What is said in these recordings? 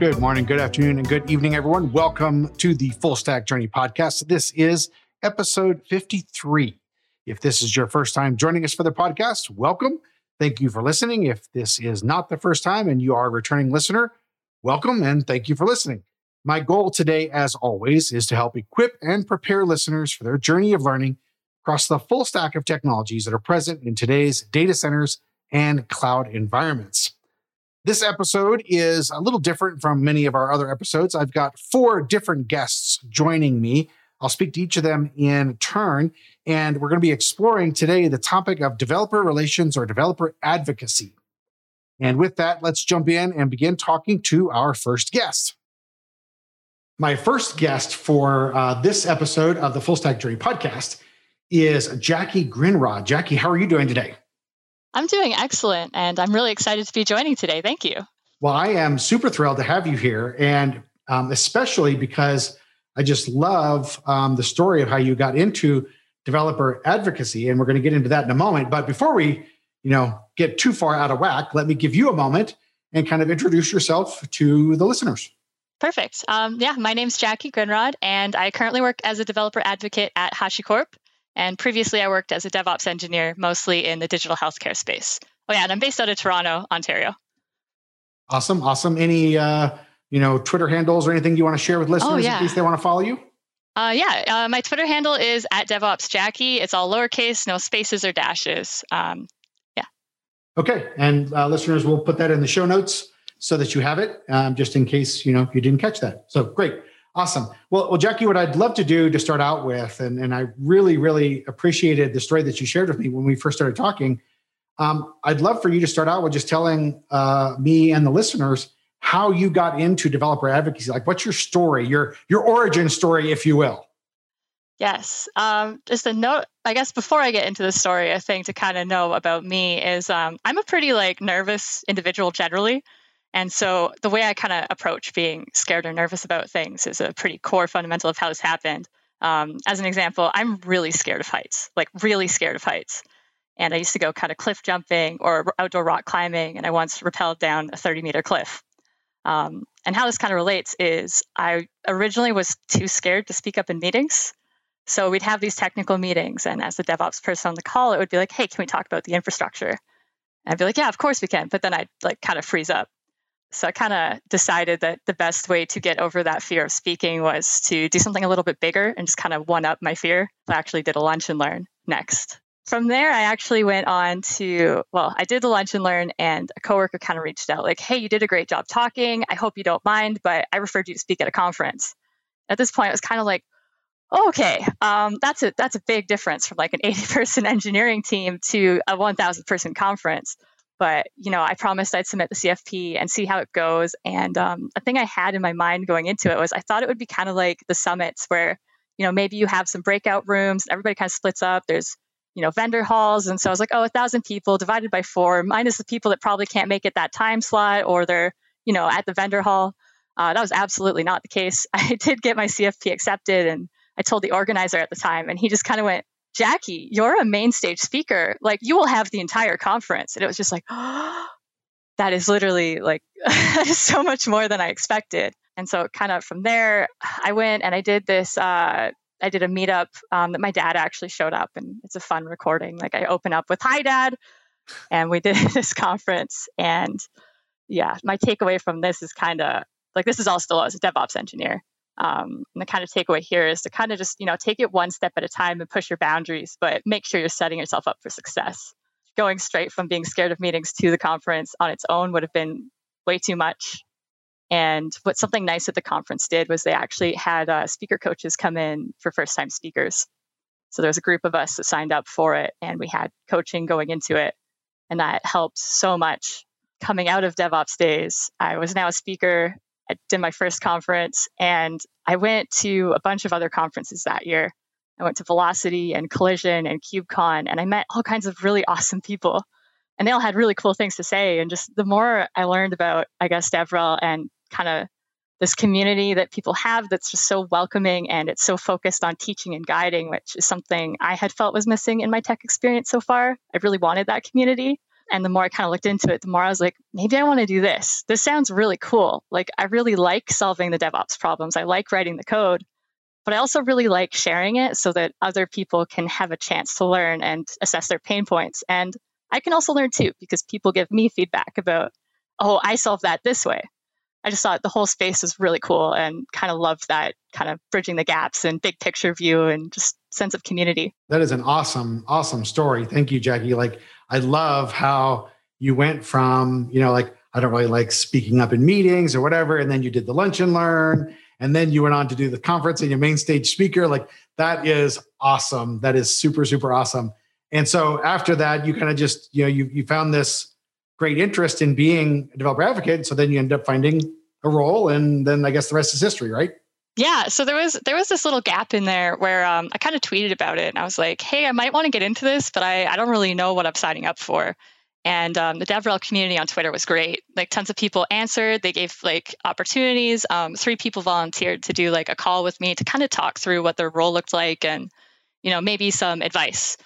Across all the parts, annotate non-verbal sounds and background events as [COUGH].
Good morning, good afternoon, and good evening, everyone. Welcome to the Full Stack Journey podcast. This is episode 53. If this is your first time joining us for the podcast, welcome. Thank you for listening. If this is not the first time and you are a returning listener, welcome and thank you for listening. My goal today, as always, is to help equip and prepare listeners for their journey of learning across the full stack of technologies that are present in today's data centers and cloud environments. This episode is a little different from many of our other episodes. I've got four different guests joining me. I'll speak to each of them in turn. And we're going to be exploring today the topic of developer relations or developer advocacy. And with that, let's jump in and begin talking to our first guest. My first guest for uh, this episode of the Full Stack Journey podcast is Jacquie Grindrod. Jacquie, how are you doing today? I'm doing excellent, and I'm really excited to be joining today. Thank you. Well, I am super thrilled to have you here, and um, especially because I just love um, the story of how you got into developer advocacy, and we're going to get into that in a moment. But before we, you know, get too far out of whack, let me give you a moment and kind of introduce yourself to the listeners. Perfect. Um, yeah, my name's Jacquie Grindrod, and I currently work as a developer advocate at HashiCorp. And previously, I worked as a DevOps engineer, mostly in the digital healthcare space. Oh yeah, and I'm based out of Toronto, Ontario. Awesome, awesome. Any uh, you know Twitter handles or anything you want to share with oh, listeners oh, yeah. in case they want to follow you? Uh, yeah, uh, my Twitter handle is at DevOps Jacquie. It's all lowercase, no spaces or dashes. Um, yeah. Okay, and uh, listeners, we'll put that in the show notes so that you have it, um, just in case you know you didn't catch that. So great. Awesome. Well, well, Jacquie, what I'd love to do to start out with, and, and I really, really appreciated the story that you shared with me when we first started talking. Um, I'd love for you to start out with just telling uh, me and the listeners how you got into developer advocacy. Like, what's your story, your your origin story, if you will? Yes. Um, just a note, I guess, before I get into the story, a thing to kind of know about me is um, I'm a pretty like nervous individual generally. And so the way I kind of approach being scared or nervous about things is a pretty core fundamental of how this happened. Um, as an example, I'm really scared of heights, like really scared of heights. And I used to go kind of cliff jumping or outdoor rock climbing, and I once rappelled down a 30 meter cliff. Um, and how this kind of relates is I originally was too scared to speak up in meetings. So we'd have these technical meetings, and as the DevOps person on the call, it would be like, "Hey, can we talk about the infrastructure?" And I'd be like, "Yeah, of course we can," but then I'd like kind of freeze up so I kind of decided that the best way to get over that fear of speaking was to do something a little bit bigger and just kind of one up my fear. I actually did a lunch and learn next. From there, I actually went on to, well, I did the lunch and learn, and a coworker kind of reached out, like, hey, you did a great job talking. I hope you don't mind, but I referred you to speak at a conference. At this point, it was kind of like, okay, um, that's a that's a big difference from like an [LAUGHS] 80 person engineering team to a 1,000 person conference. But you know, I promised I'd submit the CFP and see how it goes. And um, a thing I had in my mind going into it was I thought it would be kind of like the summits where you know maybe you have some breakout rooms, everybody kind of splits up. There's you know vendor halls, and so I was like, oh, a thousand people divided by four, minus the people that probably can't make it that time slot or they're you know at the vendor hall. Uh, that was absolutely not the case. [LAUGHS] I did get my CFP accepted, and I told the organizer at the time, and he just kind of went, Jacquie, you're a main stage speaker. Like you will have the entire conference. And it was just like, oh, [GASPS] that is literally like [LAUGHS] so much more than I expected. And so kind of from there, I went and I did this, uh, I did a meetup um, that my dad actually showed up and it's a fun recording. Like I open up with, hi dad. And we [LAUGHS] did this conference. And yeah, my takeaway from this is kind of like, this is all still as a DevOps engineer. Um, the kind of takeaway here is to kind of just, you know, take it one step at a time and push your boundaries, but make sure you're setting yourself up for success. Going straight from being scared of meetings to the conference on its own would have been way too much. And what something nice that the conference did was they actually had uh, speaker coaches come in for first time speakers. So there was a group of us that signed up for it, and we had coaching going into it. And that helped so much coming out of DevOps days. I was now a speaker I did my first conference and I went to a bunch of other conferences that year. I went to Velocity and Collision and KubeCon and I met all kinds of really awesome people. And they all had really cool things to say. And just the more I learned about, I guess, DevRel and kind of this community that people have that's just so welcoming and it's so focused on teaching and guiding, which is something I had felt was missing in my tech experience so far. I really wanted that community. And the more I kind of looked into it, the more I was like, maybe I want to do this. This sounds really cool. Like, I really like solving the DevOps problems. I like writing the code, but I also really like sharing it so that other people can have a chance to learn and assess their pain points. And I can also learn too, because people give me feedback about, oh, I solved that this way. I just thought the whole space was really cool and kind of loved that kind of bridging the gaps and big picture view and just sense of community. That is an awesome, awesome story. Thank you, Jacquie. Like, I love how you went from, you know, like, I don't really like speaking up in meetings or whatever. And then you did the lunch and learn. And then you went on to do the conference and your main stage speaker. Like, that is awesome. That is super, super awesome. And so after that, you kind of just, you know, you, you found this great interest in being a developer advocate. So then you end up finding a role, and then I guess the rest is history, right? Yeah, so there was there was this little gap in there where um, I kind of tweeted about it, and I was like, "Hey, I might want to get into this, but I, I don't really know what I'm signing up for." And um, the DevRel community on Twitter was great. Like tons of people answered. They gave like opportunities. Um, three people volunteered to do like a call with me to kind of talk through what their role looked like and, you know, maybe some advice.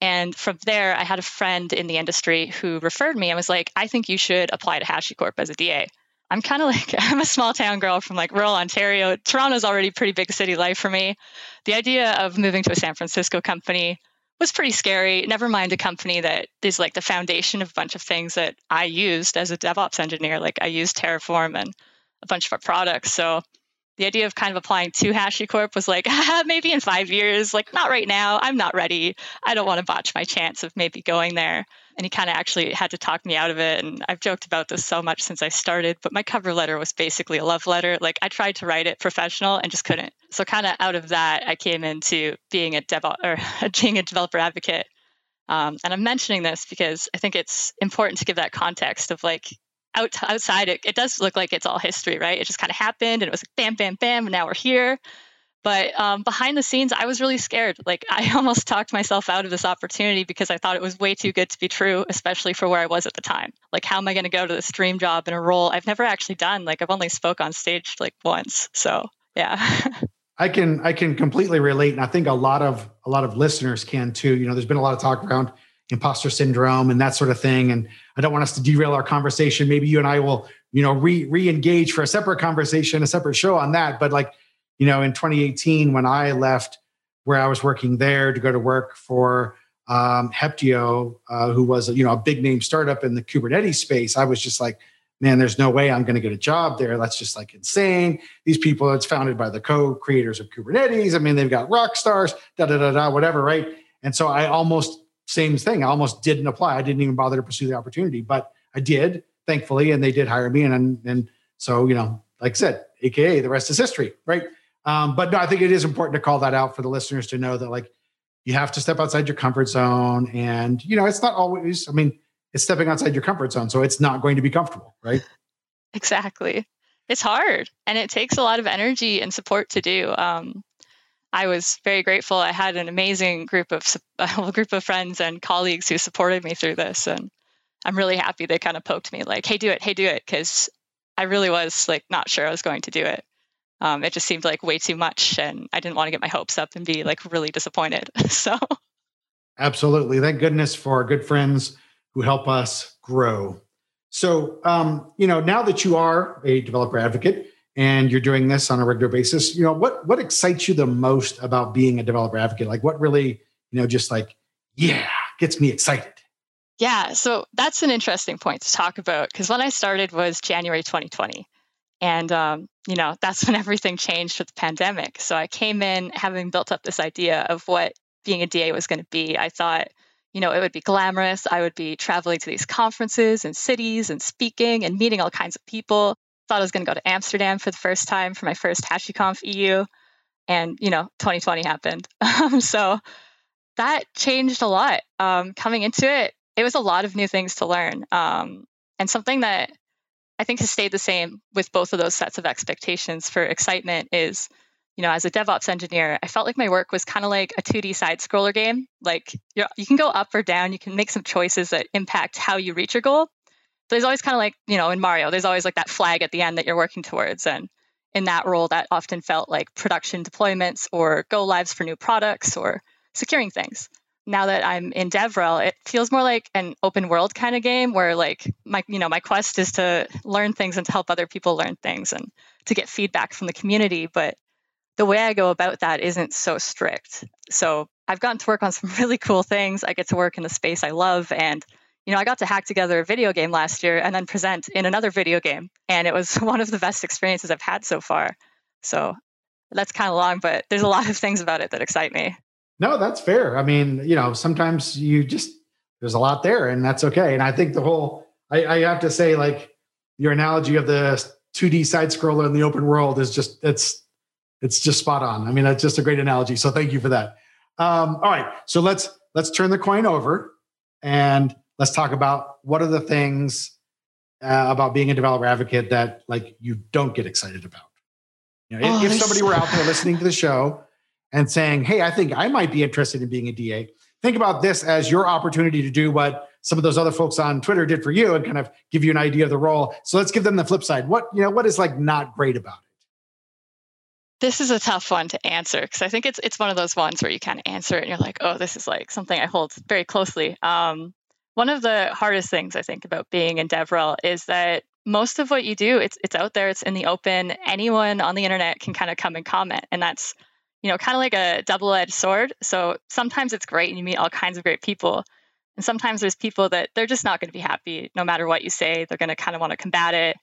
And from there, I had a friend in the industry who referred me and was like, I think you should apply to HashiCorp as a DA. I'm kind of [LAUGHS] like, I'm a small town girl from like rural Ontario. Toronto's already pretty big city life for me. The idea of moving to a San Francisco company was pretty scary. Never mind a company that is like the foundation of a bunch of things that I used as a DevOps engineer. Like I used Terraform and a bunch of our products. So the idea of kind of applying to HashiCorp was like, [LAUGHS] maybe in five years, like not right now. I'm not ready. I don't want to botch my chance of maybe going there. And he kind of actually had to talk me out of it. And I've joked about this so much since I started, but my cover letter was basically a love letter. Like I tried to write it professional and just couldn't. So kind of out of that, I came into being a dev or [LAUGHS] being a developer advocate. Um, and I'm mentioning this because I think it's important to give that context of like out, outside, it, it does look like it's all history, right? It just kind of happened and it was like bam, bam, bam, and now we're here. But um, behind the scenes, I was really scared. Like I [LAUGHS] almost talked myself out of this opportunity because I thought it was way too good to be true, especially for where I was at the time. Like, how am I going to go to this dream job in a role I've never actually done? Like, I've only spoke on stage like once. So yeah. [LAUGHS] I can I can completely relate, and I think a lot of a lot of listeners can too. You know, there's been a lot of talk around imposter syndrome and that sort of thing. And I don't want us to derail our conversation. Maybe you and I will, you know, re re-engage for a separate conversation, a separate show on that. But like, you know, in 2018, when I left where I was working there to go to work for um, Heptio, uh, who was, you know, a big name startup in the Kubernetes space, I was just like, man, there's no way I'm going to get a job there. That's just like insane. These people, it's founded by the co-creators of Kubernetes. I mean, they've got rock stars, da da da da, whatever, right? And so I almost same thing. I almost didn't apply. I didn't even bother to pursue the opportunity, but I did, thankfully, and they did hire me. And and so you know, like I said, AKA the rest is history, right? Um, but no, I think it is important to call that out for the listeners to know that like you have to step outside your comfort zone, and you know, it's not always. I mean, it's stepping outside your comfort zone, so it's not going to be comfortable, right? [LAUGHS] Exactly. It's hard, and it takes a lot of energy and support to do. Um, I was very grateful. I had an amazing group of [LAUGHS] a group of friends and colleagues who supported me through this, and I'm really happy they kind of poked me like, "Hey, do it! Hey, do it!" Because I really was like not sure I was going to do it. Um, it just seemed like way too much, and I didn't want to get my hopes up and be like really disappointed. [LAUGHS] so, absolutely, thank goodness for good friends who help us grow. So, um, you know, now that you are a developer advocate, and you're doing this on a regular basis, you know, what what excites you the most about being a developer advocate? Like what really, you know, just like, yeah, gets me excited. Yeah, so that's an interesting point to talk about because when I started was January 2020. And, um, you know, [LAUGHS] that's when everything changed with the pandemic. So I came in having built up this idea of what being a DA was going to be. I thought, you know, it would be glamorous. I would be traveling to these conferences and cities and speaking and meeting all kinds of people thought I was going to go to Amsterdam for the first time for my first HashiConf EU. And, you know, 2020 happened. [LAUGHS] Um, so that changed a lot. Um, coming into it, it was a lot of new things to learn. Um, and something that I think has stayed the same with both of those sets of expectations for excitement is, you know, as a DevOps engineer, I felt like my work was kind of like a 2D side scroller game. Like you you can go up or down, you can make some choices that impact how you reach your goal there's always kind of like, you know, in Mario, there's always like that flag at the end that you're working towards. And in that role, that often felt like production deployments or go lives for new products or securing things. now that I'm in DevRel, it feels more like an open world kind of game where like my you know my quest is to learn things and to help other people learn things and to get feedback from the community. But the way I go about that isn't so strict. So I've gotten to work on some [LAUGHS] really cool things. I get to work in the space I love and you know, I got to hack together a video game last year and then present in another video game. And it was [LAUGHS] one of the best experiences I've had so far. So that's kind of long, but there's a lot of things about it that excite me. No, that's fair. I mean, you know, sometimes you just there's a lot there, and that's okay. And I think the whole I, I have to say, like your analogy of the 2D side scroller in the open world is just it's it's just spot on. I mean, that's just a great analogy. So thank you for that. Um, all right, so let's let's turn the coin over and let's talk about what are the things uh, about being a developer advocate that like you don't get excited about. You know, oh, if, if somebody were out there listening to the show and saying, Hey, I think I might be interested in being a DA. Think about this as your opportunity to do what some of those other folks on Twitter did for you and kind of give you an idea of the role. So let's give them the flip side. What, you know, what is like not great about it? This is a tough one to answer because I think it's it's one of those ones where you kind of answer it and you're like, oh, this is like something I hold very closely. Um, one of the hardest things I think about being in DevRel is that most of what you do, it's it's out there, it's in the open. Anyone on the internet can kind of come and comment, and that's you know, kind of like a double edged sword. So sometimes it's great and you meet all kinds of great people. And sometimes there's people that they're just not going to be happy no matter what you say. They're going to kind of want to combat it.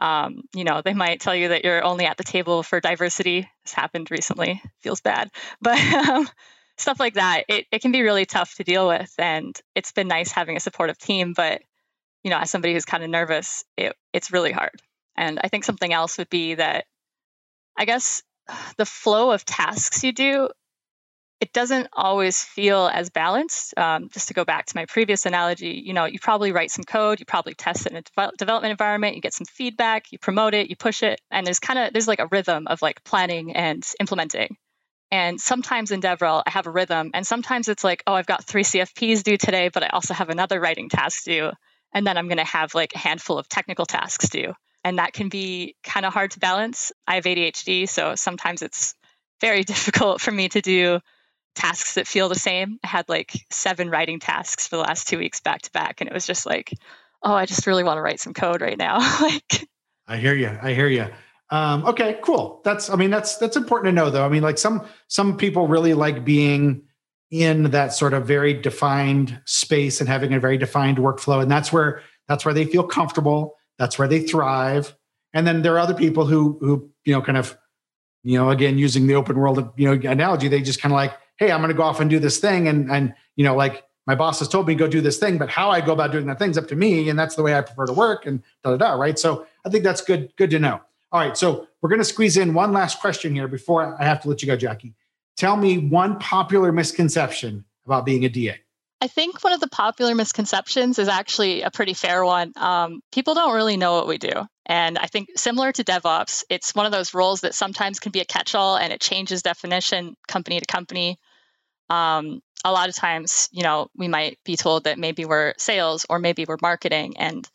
Um, you know, they might tell you that you're only at the table for diversity. This happened recently, feels bad. [LAUGHS] But um, stuff like that, it, it can be really tough to deal with. And it's been nice having a supportive team. But, you know, as somebody who's kind of nervous, it, it's really hard. And I think something else would be that I guess [SIGHS] the flow of tasks you do it doesn't always feel as balanced. Um, just to go back to my previous analogy, you know, you probably write some code, you probably test it in a de- development environment, you get some feedback, you promote it, you push it, and there's kind of there's like a rhythm of like planning and implementing. And sometimes in DevRel, I have a rhythm, and sometimes it's like, oh, I've got three CFPs due today, but I also have another writing task due, and then I'm going to have like a handful of technical tasks due and that can be kind of hard to balance. I have ADHD, so sometimes it's very [LAUGHS] difficult for me to do tasks that feel the same. I had like seven writing tasks for the last two weeks back to back, and it was just like, oh, I just really want to write some code right now. [LAUGHS] like, I hear you. I hear you. Um, okay, cool. That's, I mean, that's that's important to know, though. I mean, like some some people really like being in that sort of very defined space and having a very defined workflow, and that's where that's where they feel comfortable that's where they thrive. And then there are other people who who you know kind of you know again using the open world you know analogy, they just kind of like, hey, I'm going to go off and do this thing, and and you know like my boss has told me go do this thing, but how I go about doing that thing's up to me, and that's the way I prefer to work, and da da da. Right. So I think that's good good to know. All right, so we're going to squeeze in one last question here before I have to let you go, Jacquie. Tell me one popular misconception about being a DA. I think one of the popular misconceptions is actually a pretty fair one. Um, people don't really know what we do. And I think similar to DevOps, it's one of those roles that sometimes can be a catch all and it changes definition company to company. Um, a lot of times, you know, we might be told that maybe we're sales or maybe we're marketing. And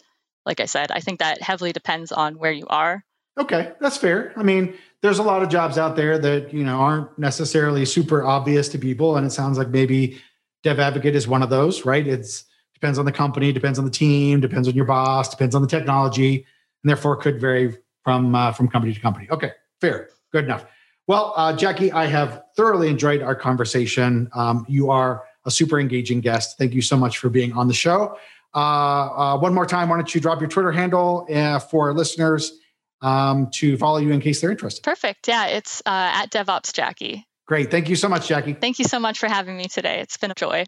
like I said, I think that heavily depends on where you are. Okay, that's fair. I mean, there's a lot of jobs out there that, you know, aren't necessarily super obvious to people. And it sounds like maybe Dev Advocate is one of those, right? It's depends on the company, depends on the team, depends on your boss, depends on the technology, and therefore could vary from uh, from company to company. Okay, fair, good enough. Well, uh, Jacquie, I have thoroughly enjoyed our conversation. Um, you are a super engaging guest. Thank you so much for being on the show. Uh, uh one more time, why don't you drop your Twitter handle uh, for listeners um, to follow you in case they're interested? Perfect. Yeah, it's uh, at DevOps Jacquie. Great. Thank you so much, Jacquie. Thank you so much for having me today. It's been a joy.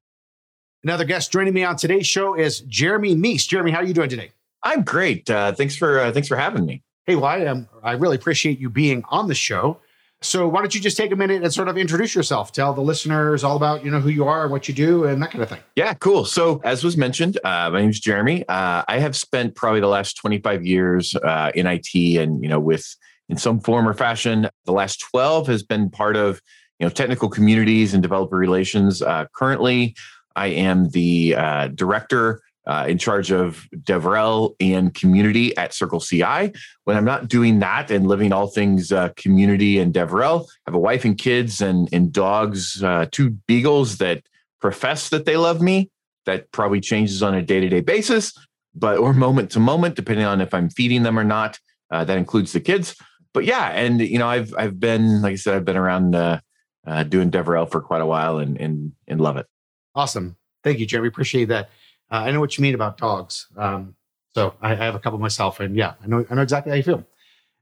Another guest joining me on today's show is Jeremy Meiss. Jeremy, how are you doing today? I'm great. Uh, thanks for uh, thanks for having me. Hey, well, I am. I really appreciate you being on the show. So, why don't you just take a minute and sort of introduce yourself? Tell the listeners all about you know who you are, what you do, and that kind of thing. Yeah, cool. So, as was mentioned, uh, my name is Jeremy. Uh, I have spent probably the last 25 years uh, in IT, and you know, with in some form or fashion, the last 12 has been part of you know technical communities and developer relations. Uh, currently, I am the uh, director uh, in charge of DevRel and community at CircleCI. When I'm not doing that and living all things uh, community and DevRel, I have a wife and kids and, and dogs, uh, two beagles that profess that they love me. That probably changes on a day to day basis, but or moment to moment, depending on if I'm feeding them or not. Uh, that includes the kids. But yeah, and you know, I've I've been like I said, I've been around uh, uh, doing DevRel for quite a while and and and love it. Awesome, thank you, Jeremy. Appreciate that. Uh, I know what you mean about dogs. Um, so I, I, have a couple myself, and yeah, I know I know exactly how you feel.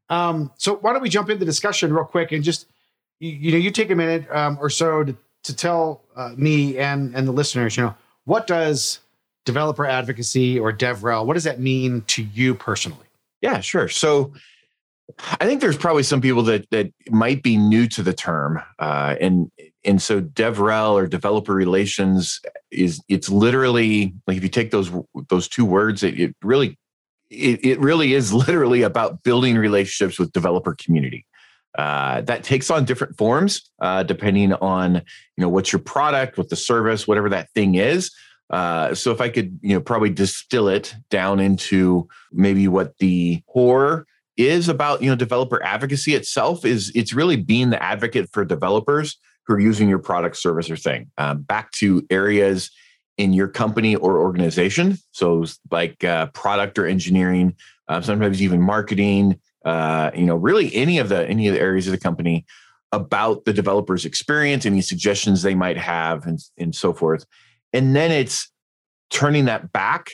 Um, so why don't we jump into the discussion real quick and just you, you know you take a minute um, or so to, to tell uh, me and and the listeners, you know, what does developer advocacy or DevRel, what does that mean to you personally? Yeah, sure. So I think there's probably some people that that might be new to the term, uh, and and so DevRel or developer relations is it's literally like if you take those those two words, it, it really it, it really is [LAUGHS] literally about building relationships with developer community. Uh, that takes on different forms uh, depending on you know what's your product, what the service, whatever that thing is. Uh, so if I could you know probably distill it down into maybe what the core is about you know developer advocacy itself is it's really being the advocate for developers who are using your product service or thing. Um, back to areas in your company or organization. So like uh, product or engineering uh, sometimes even marketing uh, you know really any of the any of the areas of the company about the developer's experience any suggestions they might have and, and so forth. And then it's turning that back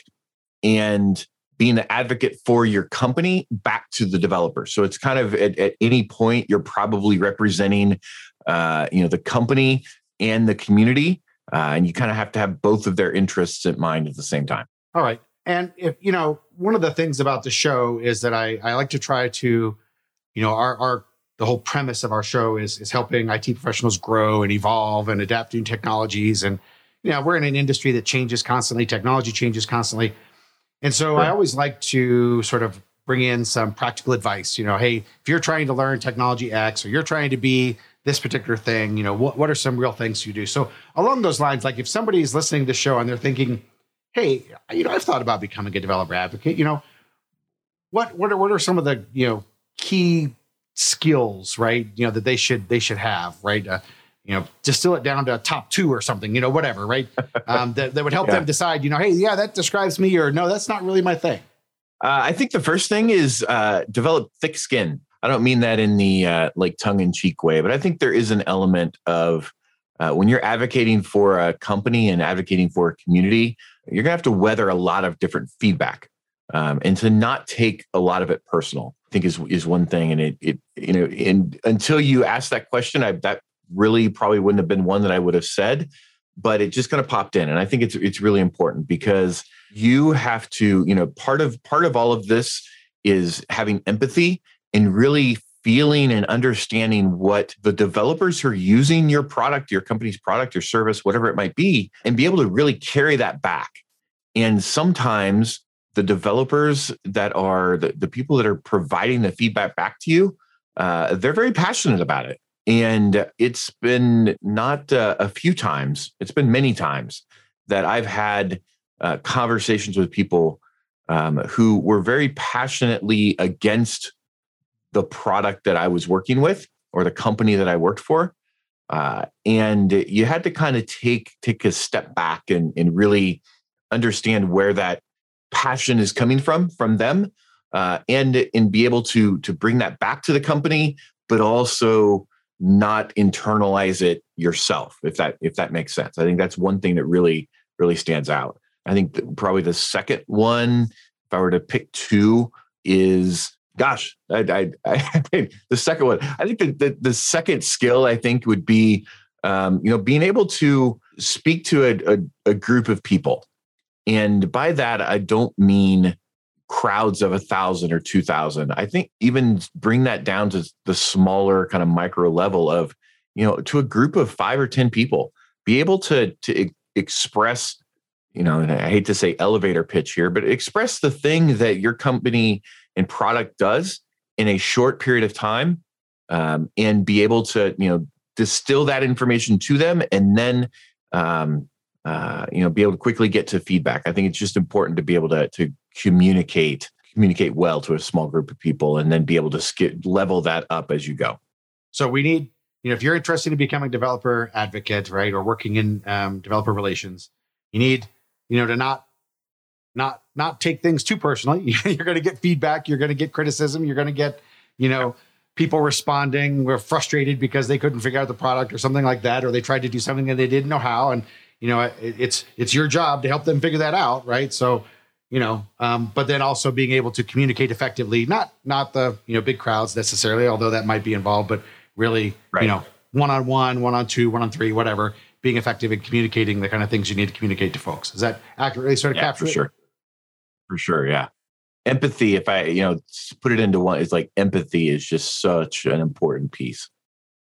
and being the advocate for your company back to the developer. So it's kind of at, at any point you're probably representing, uh, you know, the company and the community, uh, and you kind of have to have both of their interests in mind at the same time. All right, and if you know, one of the things about the show is that I I like to try to, you know, our our the whole premise of our show is is helping IT professionals grow and evolve and adapt new technologies and you know we're in an industry that changes constantly technology changes constantly and so. I always like to sort of bring in some practical advice. You know, hey, if you're trying to learn technology X or you're trying to be this particular thing, you know, what, what are some real things you do? So along those lines, like if somebody's listening to the show and they're thinking, hey, you know, I've thought about becoming a developer advocate, you know, what what are what are some of the, you know, key skills, right? You know, that they should they should have, right? Uh, you know, distill it down to a top two or something, you know, whatever, right? [LAUGHS] Um, that, that would help yeah. them decide, you know, hey, yeah, that describes me, or no, that's not really my thing. Uh, I think the first thing is uh, develop thick skin. I don't mean that in the uh, like tongue in cheek way, but I think there is an element of uh, when you're advocating for a company and advocating for a community, you're gonna have to weather a lot of different feedback, um, and to not take a lot of it personal. I think is is one thing, and it it you know, and until you ask that question, I that really probably wouldn't have been one that I would have said, but it just kind of popped in. And I think it's it's really important because you have to, you know, part of part of all of this is having empathy and really feeling and understanding what the developers who are using your product, your company's product, your service, whatever it might be, and be able to really carry that back. And sometimes the developers that are the, the people that are providing the feedback back to you, uh, they're very passionate about it. And it's been not uh, a few times, it's been many times that I've had uh, conversations with people um, who were very passionately against the product that I was working with or the company that I worked for. Uh, and you had to kind of take take a step back and, and really understand where that passion is coming from from them uh, and and be able to to bring that back to the company but also not internalize it yourself if that if that makes sense i think that's one thing that really really stands out i think probably the second one if i were to pick two is gosh i i, I [LAUGHS] the second one i think the, the, the second skill i think would be um, you know being able to speak to a, a, a group of people and by that i don't mean crowds of a thousand or two thousand. I think even bring that down to the smaller kind of micro level of, you know, to a group of five or ten people, be able to to express, you know, I hate to say elevator pitch here, but express the thing that your company and product does in a short period of time, um, and be able to, you know, distill that information to them, and then. Um, uh, you know, be able to quickly get to feedback. I think it's just important to be able to to communicate communicate well to a small group of people and then be able to skip, level that up as you go so we need you know, if you're interested in becoming a developer advocate, right, or working in um, developer relations, you need, you know, to not not not take things too personally. [LAUGHS] you're going to get feedback. You're going to get criticism. You're going to get, you know, people responding were frustrated because they couldn't figure out the product or something like that, or they tried to do something and they didn't know how. And you know, it, it's it's your job to help them figure that out, right? So, you know, um, but then also being able to communicate effectively, not not the you know big crowds necessarily, although that might be involved, but really, right. you know, one on one, one on two, one on three, whatever. Being effective in communicating the kind of things you need to communicate to folks. Is that accurately sort of yeah, captured? For sure. For sure, yeah. Empathy if i you know put it into one it's like empathy is just such an important piece.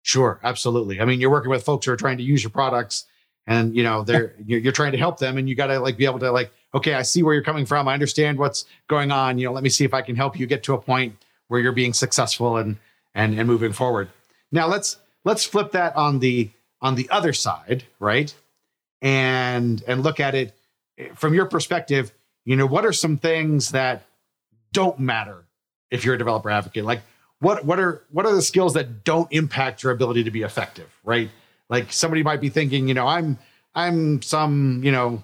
Sure absolutely. I mean you're working with folks who are trying to use your products and you know they're [LAUGHS] you're, trying to help them and you got to like be able to like okay i see where you're coming from. I understand what's going on. You know let me see if i can help you get to a point where you're being successful and and and moving forward. Now let's let's flip that on the on the other side right? And and look at it eh, from your perspective you know what are some things that don't matter if you're a developer advocate. Like what what are what are the skills that don't impact your ability to be effective, right? Like somebody might be thinking, you know, I'm I'm some, you know,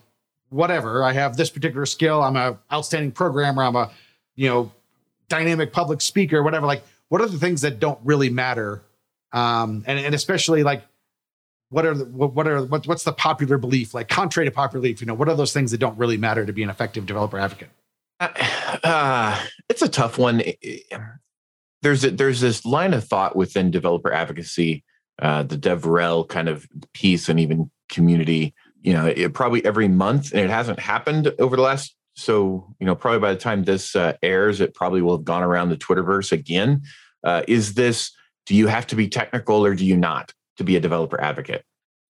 whatever. I have this particular skill. I'm a outstanding programmer. I'm a, you know, dynamic public speaker, whatever. Like, what are the things that don't really matter? Um, and and especially like, what are the, what are what, what's the popular belief? Like, contrary to popular belief, you know, what are those things that don't really matter to be an effective developer advocate? Uh, it's a tough one. There's a, there's this line of thought within developer advocacy, uh, the DevRel kind of piece, and even community. You know, it probably every month, and it hasn't happened over the last. So you know, probably by the time this uh, airs, it probably will have gone around the Twitterverse again. Uh, is this? Do you have to be technical, or do you not to be a developer advocate?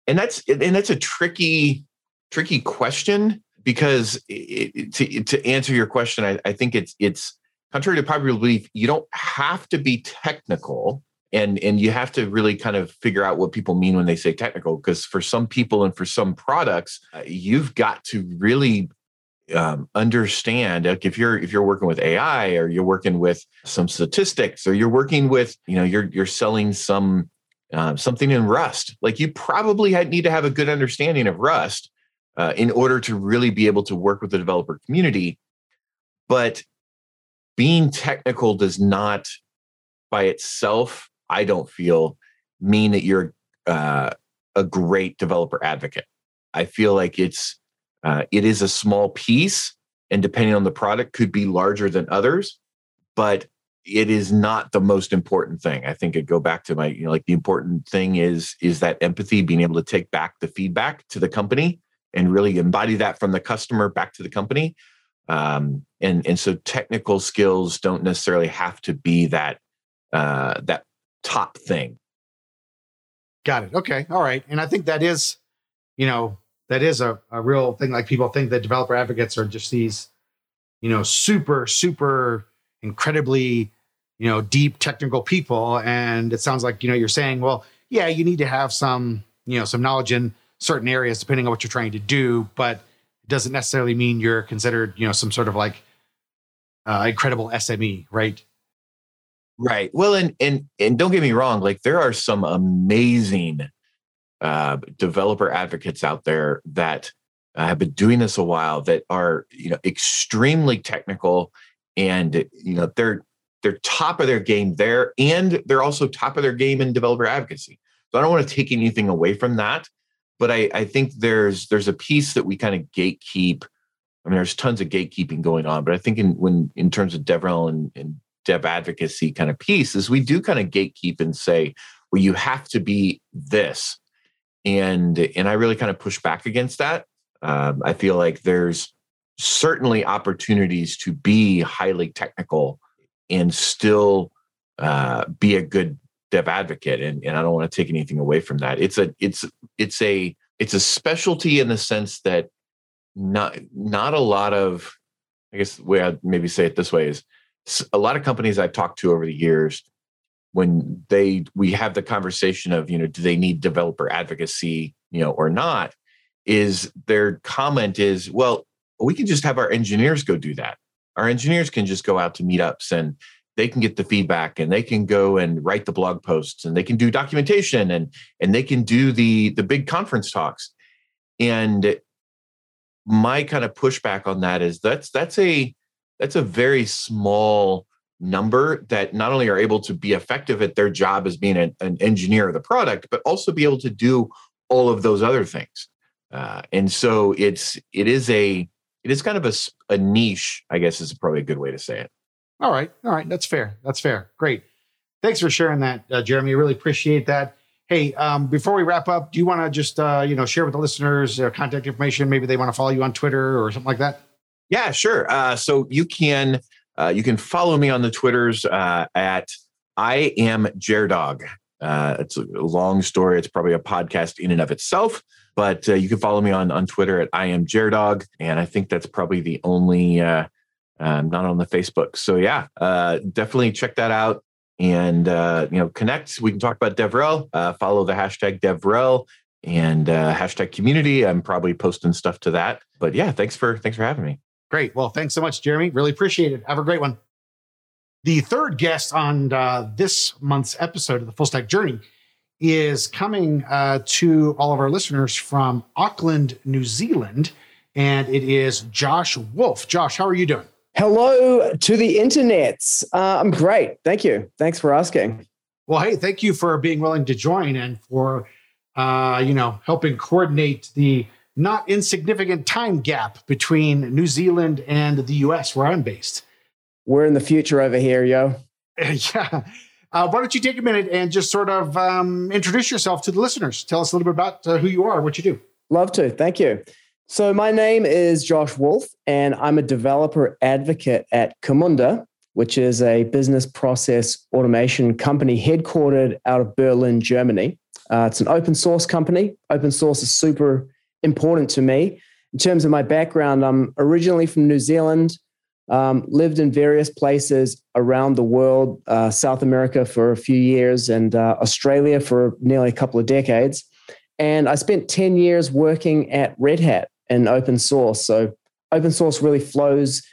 And that's and that's a tricky tricky question because it, to, to answer your question, I, I think it's it's contrary to popular belief. You don't have to be technical, and and you have to really kind of figure out what people mean when they say technical. Because for some people and for some products, uh, you've got to really um, understand like if you're if you're working with AI or you're working with some statistics or you're working with you know you're you're selling some uh, something in Rust, like you probably had, need to have a good understanding of Rust uh, in order to really be able to work with the developer community. But being technical does not, by itself, I don't feel, mean that you're uh, a great developer advocate. I feel like it's uh, it is a small piece, and depending on the product, could be larger than others, but it is not the most important thing. I think it go back to my, you know, like the important thing is is that empathy, being able to take back the feedback to the company and really embody that from the customer back to the company. Um, and and so technical skills don't necessarily have to be that uh, that top thing. Got it. Okay. All right. And I think that is, you know, that is a, a real thing. Like people think that developer advocates are just these, you know, super, super incredibly, you know, deep technical people. And it sounds like, you know, you're saying, well, yeah, you need to have some, you know, some knowledge in certain areas depending on what you're trying to do, but it doesn't necessarily mean you're considered, you know, some sort of like uh, incredible SME, right? Right. Well, and and and don't get me wrong, like there are some amazing uh, developer advocates out there that uh, have been doing this a while that are you know extremely technical and you know they're they're top of their game there and they're also top of their game in developer advocacy so i don't want to take anything away from that but I, I think there's there's a piece that we kind of gatekeep. I mean, there's tons of gatekeeping going on, but I think in when in terms of DevRel and, and dev advocacy kind of piece is we do kind of gatekeep and say, well, you have to be this, and and I really kind of push back against that. Um, I feel like there's certainly opportunities to be highly technical and still uh, be a good dev advocate and, and i don't want to take anything away from that. It's a it's it's a it's a specialty in the sense that not not a lot of i guess the way i'd maybe say it this way is a lot of companies i've talked to over the years when they we have the conversation of you know do they need developer advocacy you know or not is their comment is well we can just have our engineers go do that. Our engineers can just go out to meetups and they can get the feedback and they can go and write the blog posts and they can do documentation and and they can do the the big conference talks. And my kind of pushback on that is that's that's a that's a very small number that not only are able to be effective at their job as being an, an engineer of the product but also be able to do all of those other things. Uh, and so it's it is a it is kind of a, a niche i guess is probably a good way to say it all right. All right. That's fair. That's fair. Great. Thanks for sharing that, uh, Jeremy. I really appreciate that. Hey, um, before we wrap up, do you want to just uh, you know share with the listeners uh, contact information? Maybe they want to follow you on Twitter or something like that. Yeah, sure. Uh, so you can uh, you can follow me on the Twitters uh, at I am Jerdog. Uh, it's a long story. It's probably a podcast in and of itself, but uh, you can follow me on on Twitter at I am Jerdog, and I think that's probably the only uh, um, not on the Facebook. So yeah, uh, definitely check that out and uh, you know connect. We can talk about DevRel. Uh, follow the hashtag DevRel and uh, hashtag community. I'm probably posting stuff to that. But yeah, thanks for thanks for having me. Great. Well, thanks so much, Jeremy. Really appreciate it. Have a great one. The third guest on uh, this month's episode of the Full Stack Journey is coming uh, to all of our listeners from Auckland, New Zealand, and it is Josh Wulf. Josh, how are you doing? Hello to the internets. Uh, I'm great. Thank you. Thanks for asking. Well, hey, thank you for being willing to join and for uh, you know helping coordinate the not insignificant time gap between New Zealand and the U.S., where I'm based. We're in the future over here, yo. [LAUGHS] yeah. Uh, why don't you take a minute and just sort of um, introduce yourself to the listeners? Tell us a little bit about uh, who you are, what you do. Love to. Thank you. So, my name is Josh Wulf, and I'm a developer advocate at Camunda, which is a business process automation company headquartered out of Berlin, Germany. Uh, it's an open source company. Open source is super important to me. In terms of my background, I'm originally from New Zealand, um, lived in various places around the world, uh, South America for a few years, and uh, Australia for nearly a couple of decades. And I spent 10 years working at Red Hat and open source. So open source really flows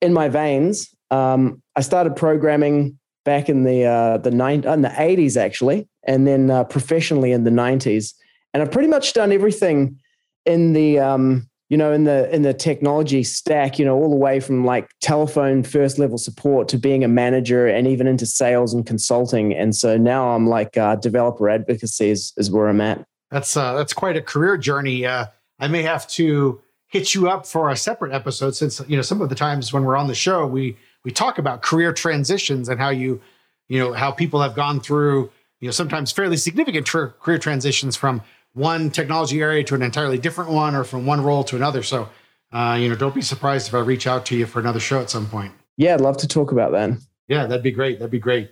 in my veins. Um, I started programming back in the uh, the nine in the eighties actually, and then uh, professionally in the nineties. And I've pretty much done everything in the um, you know in the in the technology stack. You know, all the way from like telephone first level support to being a manager, and even into sales and consulting. And so now I'm like uh, developer advocacy is, is where I'm at. That's uh, that's quite a career journey. Uh, I may have to hit you up for a separate episode since you know some of the times when we're on the show we we talk about career transitions and how you you know how people have gone through you know sometimes fairly significant career transitions from one technology area to an entirely different one or from one role to another so uh, you know don't be surprised if i reach out to you for another show at some point yeah i'd love to talk about that yeah that'd be great that'd be great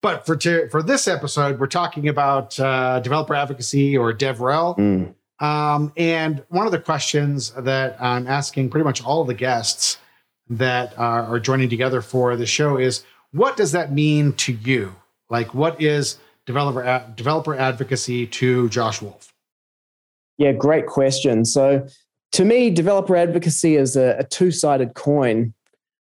but for for this episode we're talking about uh, developer advocacy or devrel mm. Um, and one of the questions that I'm asking pretty much all of the guests that are, are joining together for the show is what does that mean to you? Like, what is developer developer advocacy to Josh Wulf? Yeah, great question. So, to me, developer advocacy is a, a two sided coin.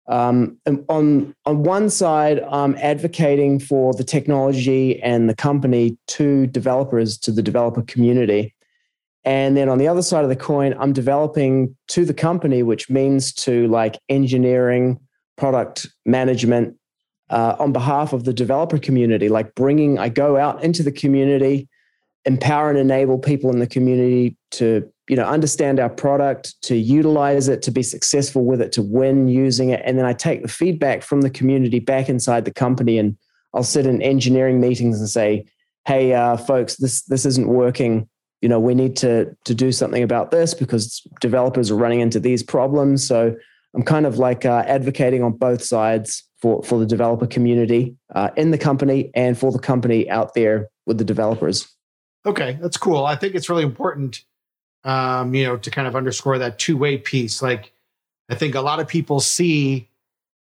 Um, on on one side, I'm advocating for the technology and the company to developers, to the developer community. And then on the other side of the coin, I'm developing to the company, which means to like engineering, product management uh, on behalf of the developer community, like bringing, I go out into the community, empower and enable people in the community to you know understand our product to utilize it to be successful with it to win using it. And then i take the feedback from the community back inside the company and i'll sit in engineering meetings and say hey uh, folks this this isn't working. You know we need to to do something about this because developers are running into these problems. So i'm kind of like uh, advocating on both sides for for the developer community uh, in the company and for the company out there with the developers okay that's cool i think it's really important um, you know to kind of underscore that two-way piece like i think a lot of people see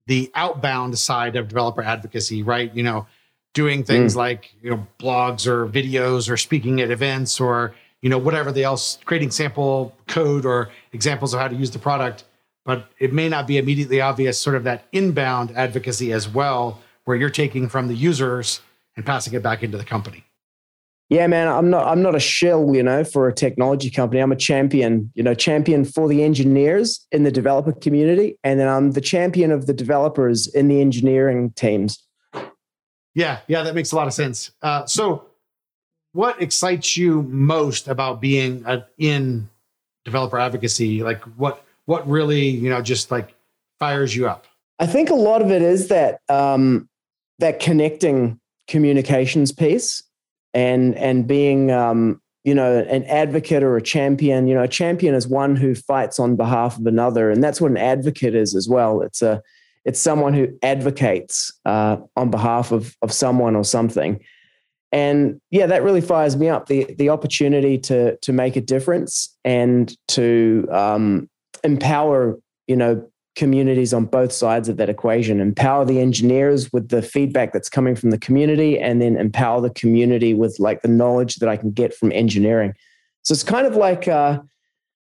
the outbound side of developer advocacy right you know doing things mm. like you know blogs or videos or speaking at events or you know, whatever the else, creating sample code or examples of how to use the product. But it may not be immediately obvious, sort of that inbound advocacy as well, where you're taking from the users and passing it back into the company. Yeah, man, I'm not I'm not a shill, you know, for a technology company. I'm a champion, you know, champion for the engineers in the developer community, and then I'm the champion of the developers in the engineering teams. Yeah, yeah, that makes a lot of sense. Uh, so, what excites you most about being a, in developer advocacy? Like, what what really you know just like fires you up? I think a lot of it is that um, that connecting communications piece and and being um, you know an advocate or a champion you know a champion is one who fights on behalf of another and that's what an advocate is as well. It's a it's someone who advocates uh, on behalf of of someone or something. And yeah that really fires me up the the opportunity to to make a difference and to um, empower you know communities on both sides of that equation empower the engineers with the feedback that's coming from the community and then empower the community with like the knowledge that i can get from engineering. So it's kind of like uh,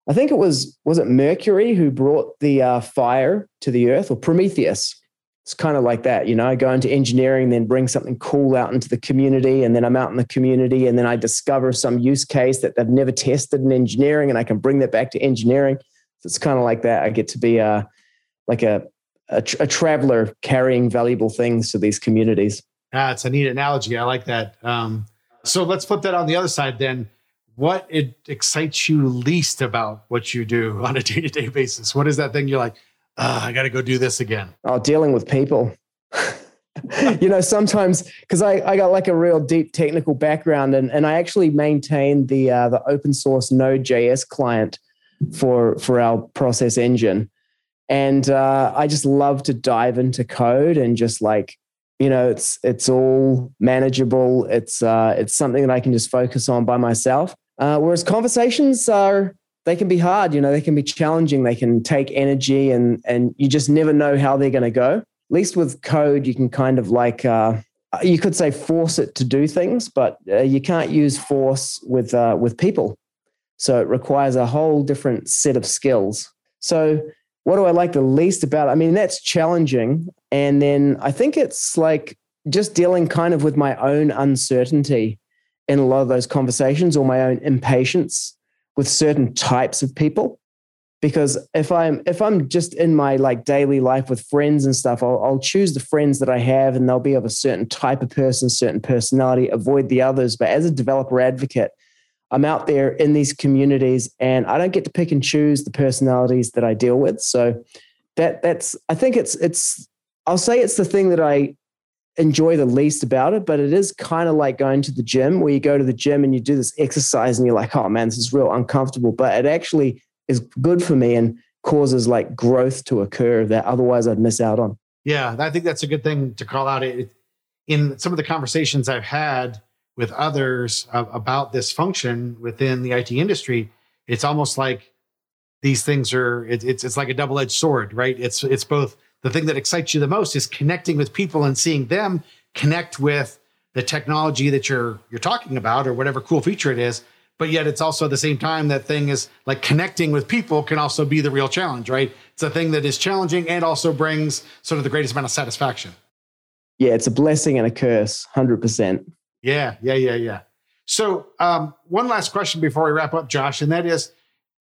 i think it was was it mercury who brought the uh, fire to the earth or prometheus? It's kind of like that you know? I go into engineering then bring something cool out into the community and then i'm out in the community and then i discover some use case that they've never tested in engineering and i can bring that back to engineering. So it's kind of like that. I get to be uh, like a, a, a traveler carrying valuable things to these communities. Ah, it's a neat analogy. I like that. Um, so let's flip that on the other side then. What it excites you least about what you do [LAUGHS] on a day to day basis? What is that thing you're like, oh, I got to go do this again? Oh, dealing with people. [LAUGHS] you know, sometimes because I, I got like a real deep technical background and, and I actually maintain the uh, the open source Node.js client for for our process engine and uh, I just love to dive into code and just like you know it's it's all manageable. It's uh, it's something that I can just focus on by myself. Uh, whereas conversations are they can be hard. You know they can be challenging. They can take energy and and you just never know how they're going to go. At least with code, you can kind of like uh, you could say force it to do things, but uh, you can't use force with uh, with people. So it requires a whole different set of skills. So what do I like the least about it? I mean, that's challenging. And then I think it's like just dealing kind of with my own uncertainty in a lot of those conversations or my own impatience with certain types of people. Because if I'm if I'm just in my like daily life with friends and stuff, I'll, I'll choose the friends that I have, and they'll be of a certain type of person, certain personality. Avoid the others. But as a developer advocate, I'm out there in these communities and I don't get to pick and choose the personalities that I deal with. So that that's I think it's it's I'll say it's the thing that I enjoy the least about it, but it is kind of like going to the gym where you go to the gym and you do this exercise and you're like, oh man, this is real uncomfortable. But it actually is good for me and causes like growth to occur that otherwise I'd miss out on. Yeah, I think that's a good thing to call out. It, in some of the conversations I've had, with others uh, about this function within the IT industry, it's almost like these things are it, it's it's like a double edged sword, right? It's it's both the thing that excites you the most is connecting with people and seeing them connect with the technology that you're you're talking about or whatever cool feature it is. But yet it's also at the same time that thing is like connecting with people can also be the real challenge, right? It's a thing that is challenging and also brings sort of the greatest amount of satisfaction. Yeah, it's a blessing and a curse, hundred percent. Yeah, yeah, yeah, yeah. So, um, one last question before we wrap up, Josh, and that is,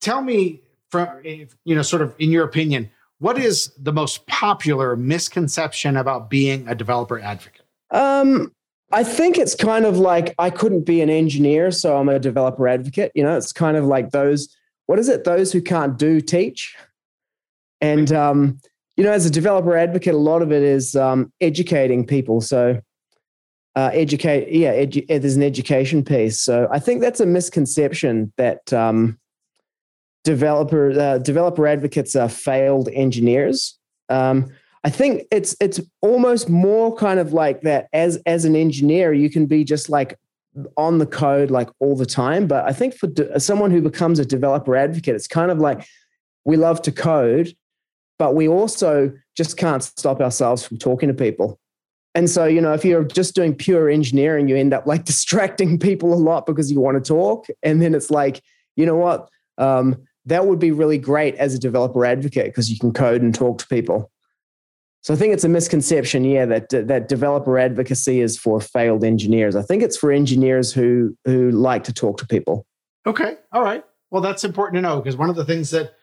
tell me from you know, sort of in your opinion, what is the most popular misconception about being a developer advocate? Um, I think it's kind of like I couldn't be an engineer, so I'm a developer advocate. You know, it's kind of like those. What is it? Those who can't do teach. And um, you know, as a developer advocate, a lot of it is um, educating people. So uh, educate. Yeah, edu- there's an education piece. So I think that's a misconception that um, developer uh, developer advocates are failed engineers. Um, I think it's it's almost more kind of like that. As as an engineer, you can be just like on the code like all the time. But I think for de- someone who becomes a developer advocate, it's kind of like we love to code, but we also just can't stop ourselves from talking to people. And so, you know, if you're just doing pure engineering, you end up like [LAUGHS] distracting people a lot because you want to talk. And then it's like, you know what? Um, that would be really great as a developer advocate because you can code and talk to people. So I think it's a misconception, yeah, that that developer advocacy is for failed engineers. I think it's for engineers who who like to talk to people. Okay, all right. Well, that's important to know because one of the things that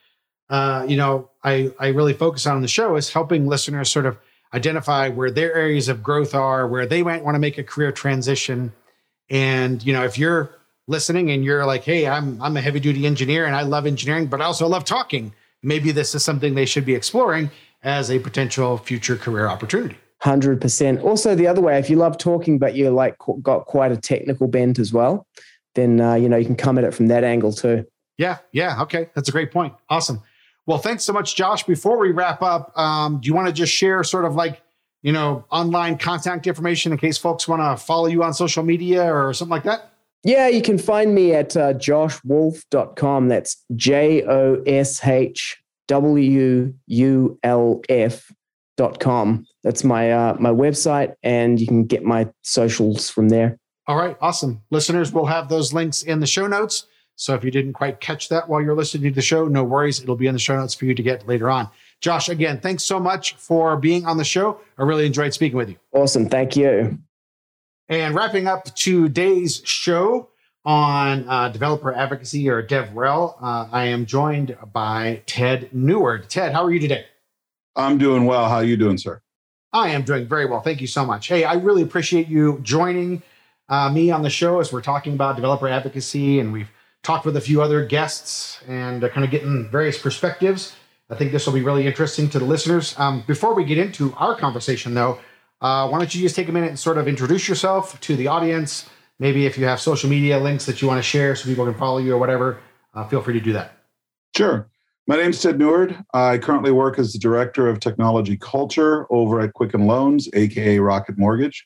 uh, you know I I really focus on in the show is helping listeners sort of identify where their areas of growth are, where they might want to make a career transition, and you know if you're listening and you're like, hey, I'm I'm a heavy duty engineer and I love engineering, but I also love talking. Maybe this is something they should be exploring as a potential future career opportunity. 100%. Also, the other way, if you love talking, but you're like got quite a technical bent as well, then, uh, you know, you can come at it from that angle too. Yeah. Yeah. Okay. That's a great point. Awesome. Well, thanks so much, Josh. Before we wrap up, um, do you want to just share sort of like, you know, online contact information in case folks want to follow you on social media or something like that? Yeah, you can find me at uh, joshwulf.com. That's J O S H W U L F dot com. That's my uh, my website, and you can get my socials from there. All right, awesome. Listeners, we'll have those links in the show notes. So if you didn't quite catch that while you're listening to the show, no worries. It'll be in the show notes for you to get later on. Josh, again, thanks so much for being on the show. I really enjoyed speaking with you. Awesome. Thank you. And wrapping up today's show, on uh, developer advocacy or DevRel. Uh, I am joined by Ted Neward. Ted, how are you today? I'm doing well. How are you doing, sir? I am doing very well. Thank you so much. Hey, I really appreciate you joining uh, me on the show as we're talking about developer advocacy, and we've talked with a few other guests and uh, kind of getting various perspectives. I think this will be really interesting to the listeners. Um, before we get into our conversation, though, uh, why don't you just take a minute and sort of introduce yourself to the audience? maybe if you have social media links that you want to share so people can follow you or whatever, uh, feel free to do that. Sure. My name's Ted Neward. I currently work as the Director of Technology Culture over at Quicken Loans, aka Rocket Mortgage.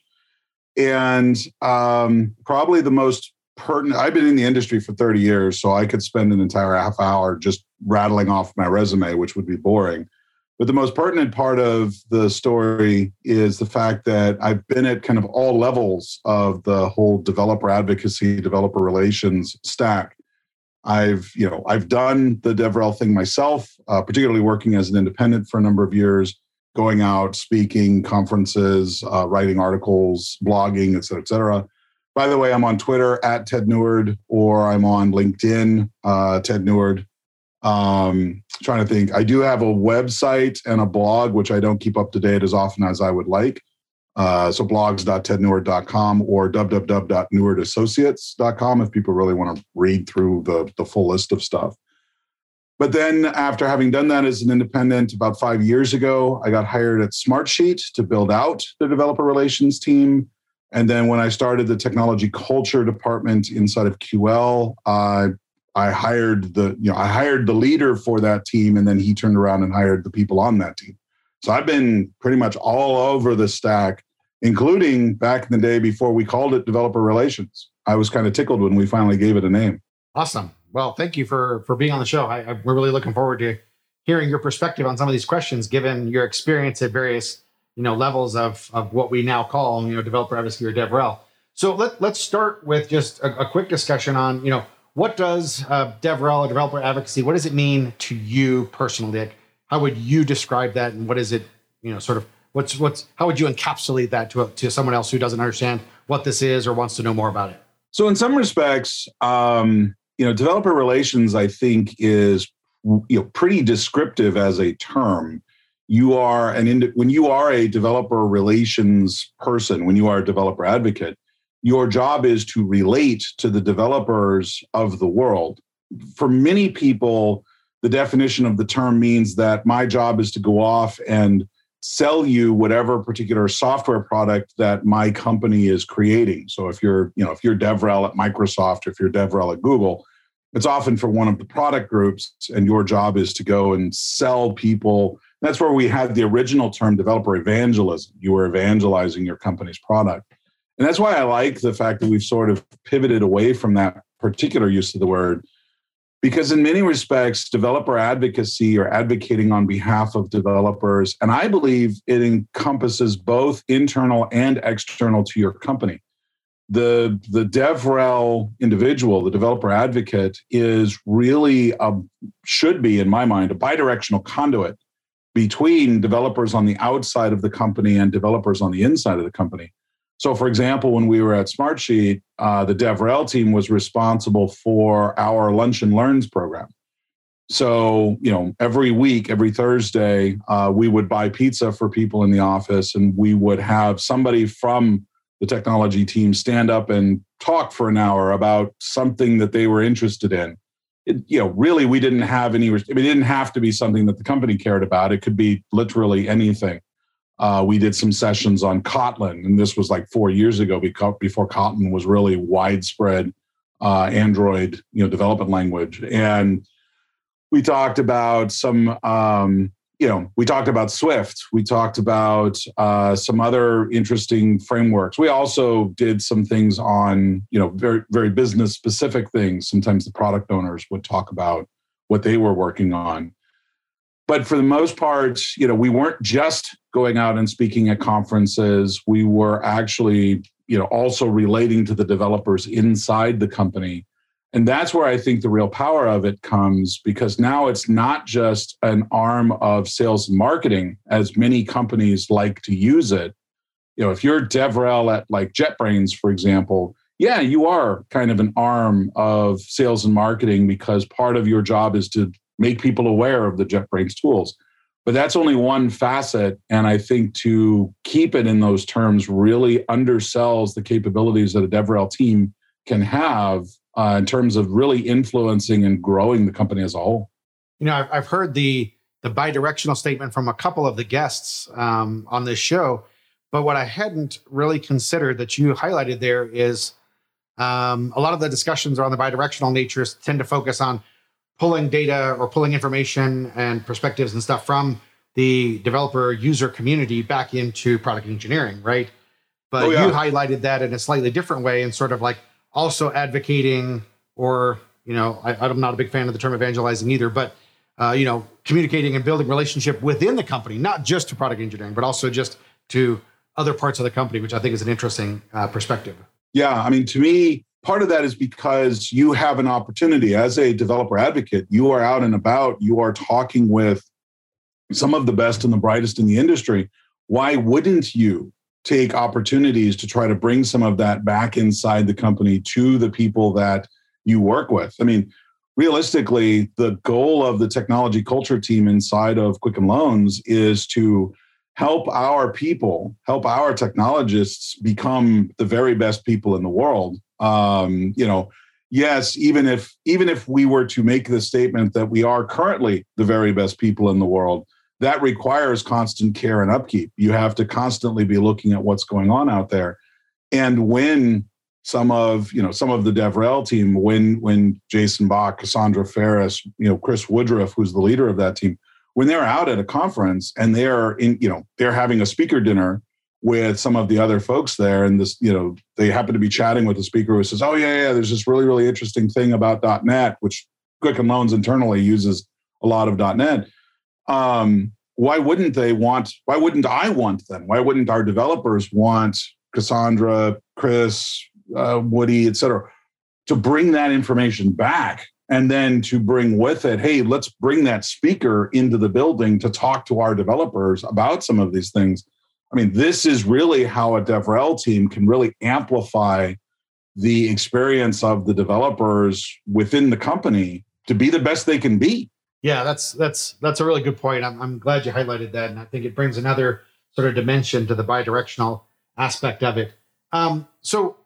And um, probably the most pertinent, I've been in the industry for 30 years, so I could spend an entire half hour just rattling off my resume, which would be boring. But the most pertinent part of the story is the fact that I've been at kind of all levels of the whole developer advocacy, developer relations stack. I've, you know, I've done the DevRel thing myself, uh, particularly working as an independent for a number of years, going out, speaking, conferences, uh, writing articles, blogging, et cetera, et cetera. By the way, I'm on Twitter at Ted Neward, or I'm on LinkedIn, uh, Ted Neward. Um, trying to think. I do have a website and a blog, which I don't keep up to date as often as I would like. Uh, so blogs.tedneward.com or www.newardassociates.com if people really want to read through the, the full list of stuff. But then, after having done that as an independent about five years ago, I got hired at Smartsheet to build out the developer relations team. And then, when I started the technology culture department inside of QL, I I hired the you know I hired the leader for that team, and then he turned around and hired the people on that team. So I've been pretty much all over the stack, including back in the day before we called it developer relations. I was kind of tickled when we finally gave it a name. Awesome. Well, thank you for for being on the show. I, I, we're really looking forward to hearing your perspective on some of these questions, given your experience at various you know levels of of what we now call you know developer advocacy or DevRel. So let let's start with just a, a quick discussion on you know what does uh, DevRel or developer advocacy? What does it mean to you personally? Like, how would you describe that, and what is it? You know, sort of what's what's how would you encapsulate that to a, to someone else who doesn't understand what this is or wants to know more about it? So, in some respects, um, you know, developer relations, I think, is you know pretty descriptive as a term. You are an ind- when you are a developer relations person, when you are a developer advocate, your job is to relate to the developers of the world. For many people, the definition of the term means that my job is to go off and sell you whatever particular software product that my company is creating. So if you're, you know, if you're DevRel at Microsoft, if you're DevRel at Google, it's often for one of the product groups, and your job is to go and sell people. That's where we had the original term developer evangelism. You were evangelizing your company's product. And that's why I like the fact that we've sort of pivoted away from that particular use of the word. Because in many respects, developer advocacy or advocating on behalf of developers, and I believe it encompasses both internal and external to your company. The, the DevRel individual, the developer advocate, is really a, should be, in my mind, a bidirectional conduit between developers on the outside of the company and developers on the inside of the company. So, for example, when we were at Smartsheet, uh, the DevRel team was responsible for our Lunch and Learns program. So, you know, every week, every Thursday, uh, we would buy pizza for people in the office, and we would have somebody from the technology team stand up and talk for an hour about something that they were interested in it, you know, really, we didn't have any. It didn't have to be something that the company cared about. It could be literally anything. Uh, we did some sessions on Kotlin, and this was like four years ago, before Kotlin was really widespread uh, Android, you know, development language. And we talked about some um, you know, we talked about Swift. We talked about uh, some other interesting frameworks. We also did some things on, you know, very very business specific things. Sometimes the product owners would talk about what they were working on. But for the most part, you know, we weren't just going out and speaking at conferences. We were actually, you know, also relating to the developers inside the company and that's where I think the real power of it comes because now it's not just an arm of sales and marketing, as many companies like to use it. You know, if you're DevRel at like JetBrains, for example, yeah, you are kind of an arm of sales and marketing because part of your job is to make people aware of the JetBrains tools. But that's only one facet. And I think to keep it in those terms really undersells the capabilities that a DevRel team can have uh, in terms of really influencing and growing the company as a whole. You know, I've, I've heard the the bidirectional statement from a couple of the guests um, on this show, but what I hadn't really considered that you highlighted there is um, a lot of the discussions around the bidirectional natures tend to focus on pulling data or pulling information and perspectives and stuff from the developer user community back into product engineering, right? But oh, yeah. you highlighted that in a slightly different way and sort of like also advocating or you know I, am not a big fan of the term evangelizing either but uh, you know communicating and building relationship within the company not just to product engineering but also just to other parts of the company which i think is an interesting uh, perspective. Yeah i mean to me part of that is because you have an opportunity as a developer advocate. You are out and about. You are talking with some of the best and the brightest in the industry. Why wouldn't you take opportunities to try to bring some of that back inside the company to the people that you work with. I mean, realistically, the goal of the technology culture team inside of Quicken Loans is to help our people, help our technologists become the very best people in the world. Um, you know, yes, even if even if we were to make the statement that we are currently the very best people in the world, that requires constant care and upkeep. You have to constantly be looking at what's going on out there. And when some of you know some of the DevRel team, when when Jason Bock, Cassandra Faris, you know Chris Woodruff, who's the leader of that team, when they're out at a conference and they're in you know they're having a speaker dinner with some of the other folks there, and this you know they happen to be chatting with the speaker who says, "Oh yeah, yeah, there's this really really interesting thing about .NET, which Quicken Loans internally uses a lot of .NET." um, why wouldn't they want why wouldn't i want them? Why wouldn't our developers want cassandra chris uh, woody et cetera to bring that information back and then to bring with it hey let's bring that speaker into the building to talk to our developers about some of these things. I mean this is really how a devrel team can really amplify the experience of the developers within the company to be the best they can be yeah, that's that's that's a really good point. I'm, I'm glad you highlighted that, and I think it brings another sort of dimension to the bidirectional aspect of it. Um, so,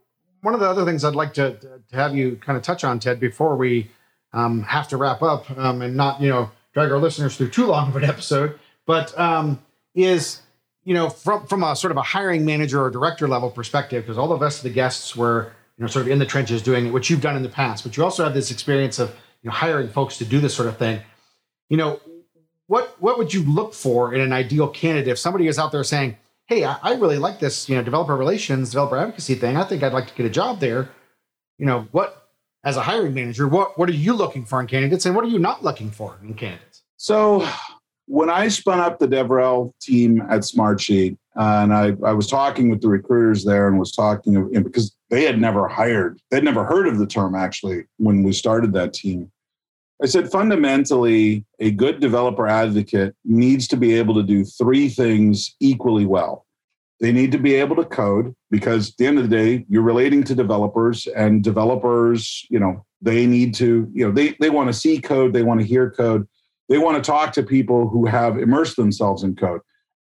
one of the other things I'd like to, to have you kind of touch on, Ted, before we um, have to wrap up um, and not you know drag our listeners through too long of an episode, but um, is you know from from a sort of a hiring manager or director level perspective, because all the rest of the guests were you know sort of in the trenches doing it, which you've done in the past, but you also have this experience of you know hiring folks to do this sort of thing you know, what what would you look for in an ideal candidate if somebody is out there saying, "Hey, I, I really like this, you know, developer relations, developer advocacy thing. I think I'd like to get a job there." You know, what as a hiring manager, what what are you looking for in candidates, and what are you not looking for in candidates? So, when I spun up the DevRel team at Smartsheet, uh, and I, I was talking with the recruiters there and was talking because they had never hired, they'd never heard of the term actually when we started that team. I said fundamentally, a good developer advocate needs to be able to do three things equally well. They need to be able to code because at the end of the day, you're relating to developers and developers, you know, they need to, you know, they, they want to see code, they want to hear code, they want to talk to people who have immersed themselves in code.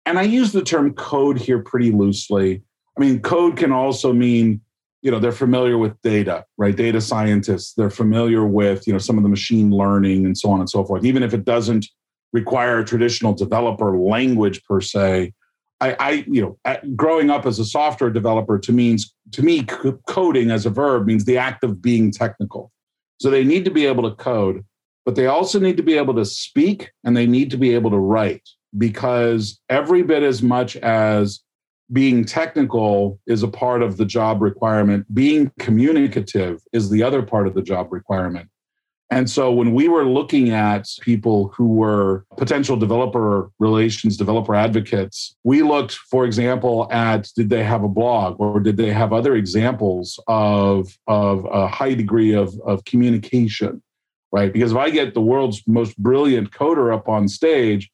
And I use the term code here pretty loosely. I mean, code can also mean you know they're familiar with data right? Data scientists they're familiar with you know some of the machine learning and so on and so forth. Even if it doesn't require a traditional developer language per se i, I you know growing up as a software developer to means to me coding as a verb means the act of being technical. So they need to be able to code but they also need to be able to speak and they need to be able to write because every bit as much as being technical is a part of the job requirement. Being communicative is the other part of the job requirement. And so when we were looking at people who were potential developer relations, developer advocates, we looked, for example, at did they have a blog or did they have other examples of, of a high degree of, of communication, right? Because if I get the world's most brilliant coder up on stage,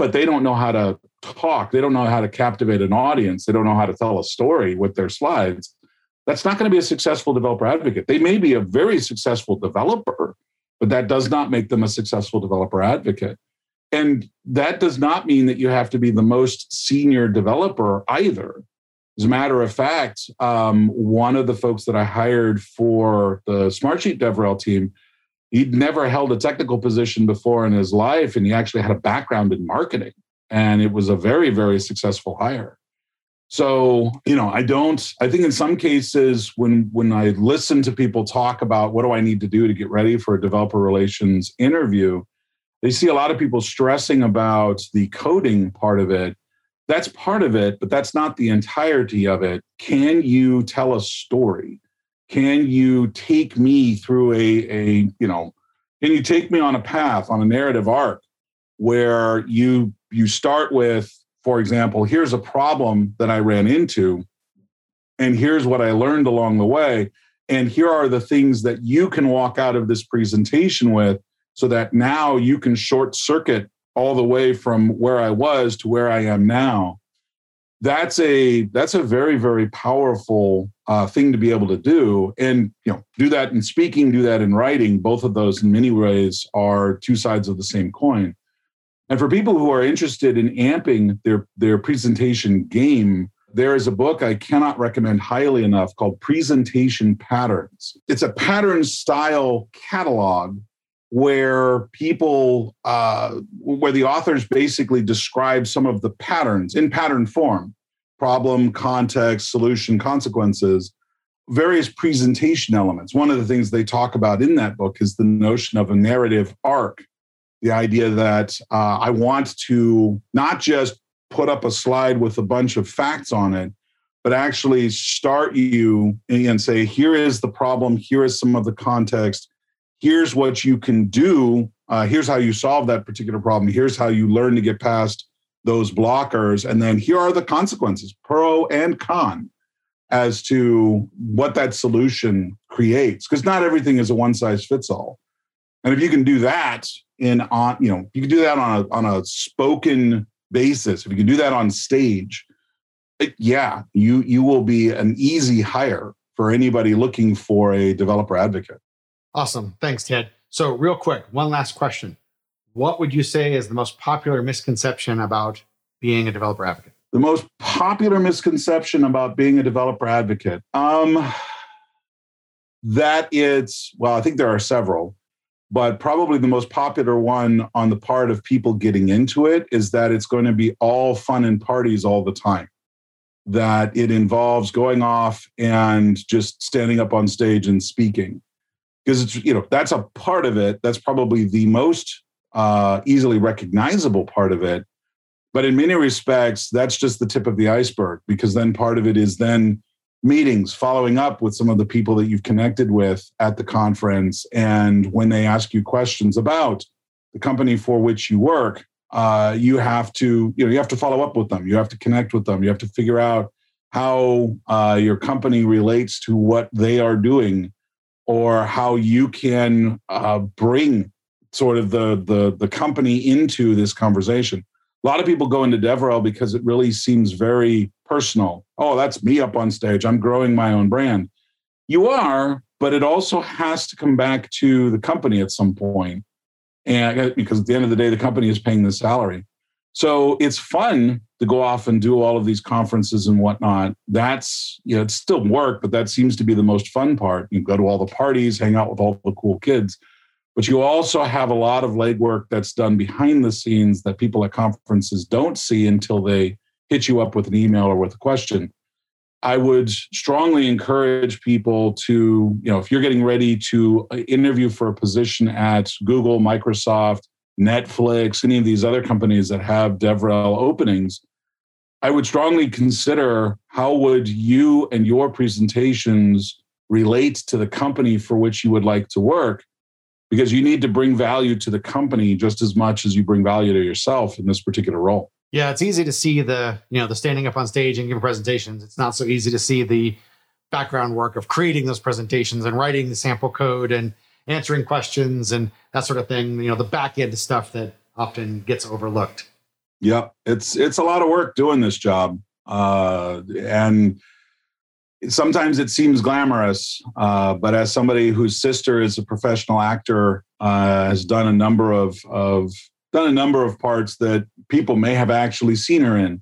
but they don't know how to talk, they don't know how to captivate an audience, they don't know how to tell a story with their slides, that's not going to be a successful developer advocate. They may be a very successful developer, but that does not make them a successful developer advocate. And that does not mean that you have to be the most senior developer either. As a matter of fact, um, one of the folks that I hired for the Smartsheet DevRel team he'd never held a technical position before in his life and he actually had a background in marketing and it was a very very successful hire. So you know i don't i think in some cases when when i listen to people talk about what do i need to do to get ready for a developer relations interview? they see a lot of people stressing about the coding part of it. That's part of it but that's not the entirety of it. Can you tell a story can you take me through a, a you know can you take me on a path on a narrative arc where you you start with for example here's a problem that i ran into and here's what i learned along the way and here are the things that you can walk out of this presentation with so that now you can short circuit all the way from where i was to where i am now that's a that's a very very powerful uh, thing to be able to do and you know do that in speaking do that in writing both of those in many ways are two sides of the same coin and for people who are interested in amping their their presentation game there is a book I cannot recommend highly enough called Presentation Patterns. It's a pattern style catalog where people uh, where the authors basically describe some of the patterns in pattern form problem context solution consequences various presentation elements. One of the things they talk about in that book is the notion of a narrative arc the idea that uh, i want to not just put up a slide with a bunch of facts on it but actually start you and say here is the problem. Here is some of the context here's what you can do. Uh, here's how you solve that particular problem. Here's how you learn to get past those blockers. And then here are the consequences, pro and con, as to what that solution creates. Because not everything is a one size fits all. And if you can do that in on, you know, you can do that on a on a spoken basis. If you can do that on stage, it, yeah, you you will be an easy hire for anybody looking for a developer advocate. Awesome. Thanks, Ted. So, real quick, one last question. What would you say is the most popular misconception about being a developer advocate? The most popular misconception about being a developer advocate? Um, that it's, well, I think there are several, but probably the most popular one on the part of people getting into it is that it's going to be all fun and parties all the time. That it involves going off and just standing up on stage and speaking because it's you know that's a part of it that's probably the most uh, easily recognizable part of it. But in many respects that's just the tip of the iceberg because then part of it is then meetings following up with some of the people that you've connected with at the conference and when they ask you questions about the company for which you work uh, you have to you know you have to follow up with them. You have to connect with them. You have to figure out how uh, your company relates to what they are doing or how you can uh, bring sort of the, the the company into this conversation. A lot of people go into DevRel because it really seems very personal. Oh, that's me up on stage. I'm growing my own brand. You are, but it also has to come back to the company at some point. And because at the end of the day, the company is paying the salary. So it's fun to go off and do all of these conferences and whatnot. That's, you know, it's still work, but that seems to be the most fun part. You go to all the parties, hang out with all the cool kids. But you also have a lot of legwork that's done behind the scenes that people at conferences don't see until they hit you up with an email or with a question. I would strongly encourage people to, you know, if you're getting ready to uh, interview for a position at Google, Microsoft, Netflix, any of these other companies that have DevRel openings, I would strongly consider how would you and your presentations relate to the company for which you would like to work because you need to bring value to the company just as much as you bring value to yourself in this particular role. Yeah, it's easy to see the, you know, the standing up on stage and giving presentations. It's not so easy to see the background work of creating those presentations and writing the sample code and answering questions and that sort of thing, you know, the back end stuff that often gets overlooked. Yeah, it's it's a lot of work doing this job. Uh and sometimes it seems glamorous, uh, but as somebody whose sister is a professional actor, uh, has done a number of of done a number of parts that people may have actually seen her in.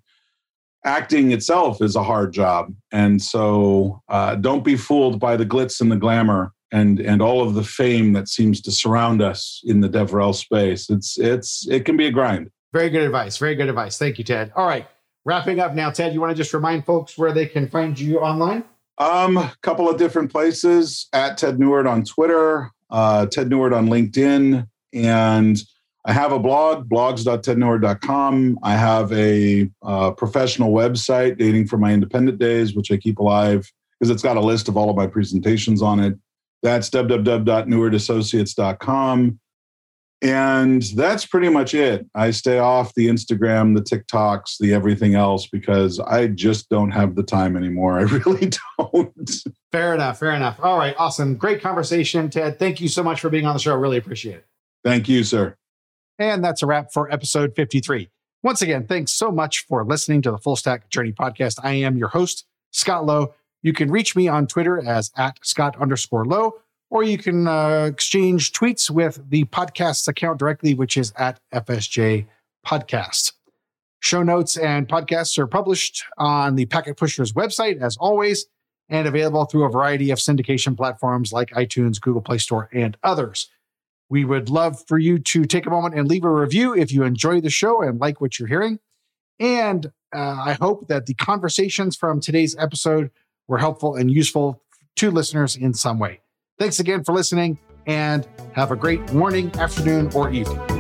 Acting itself is a hard job, and so uh, don't be fooled by the glitz and the glamour and and all of the fame that seems to surround us in the DevRel space. It's it's it can be a grind. Very good advice. Very good advice. Thank you, Ted. All right. Wrapping up now, Ted, you want to just remind folks where they can find you online? Um, a couple of different places at Ted Neward on Twitter, uh, Ted Neward on LinkedIn, and I have a blog, blogs.tedneward.com. I have a uh, professional website dating from my independent days, which I keep alive because it's got a list of all of my presentations on it. That's www.newardassociates.com. And that's pretty much it. I stay off the Instagram, the TikToks, the everything else because I just don't have the time anymore. [LAUGHS] I really don't. Fair enough. Fair enough. All right. Awesome. Great conversation, Ted. Thank you so much for being on the show. I really appreciate it. Thank you, sir. And that's a wrap for episode 53. Once again, thanks so much for listening to the Full Stack Journey podcast. I am your host, Scott Lowe. You can reach me on Twitter as at Scott underscore Lowe or you can uh, exchange tweets with the podcast's account directly, which is at FSJ Podcast. Show notes and podcasts are published on the Packet Pushers website, as always, and available through a variety of syndication platforms like iTunes, Google Play Store, and others. We would love for you to take a moment and leave a review if you enjoy the show and like what you're hearing. And uh, I hope that the conversations from today's episode were helpful and useful to listeners in some way. Thanks again for listening and have a great morning, afternoon, or evening.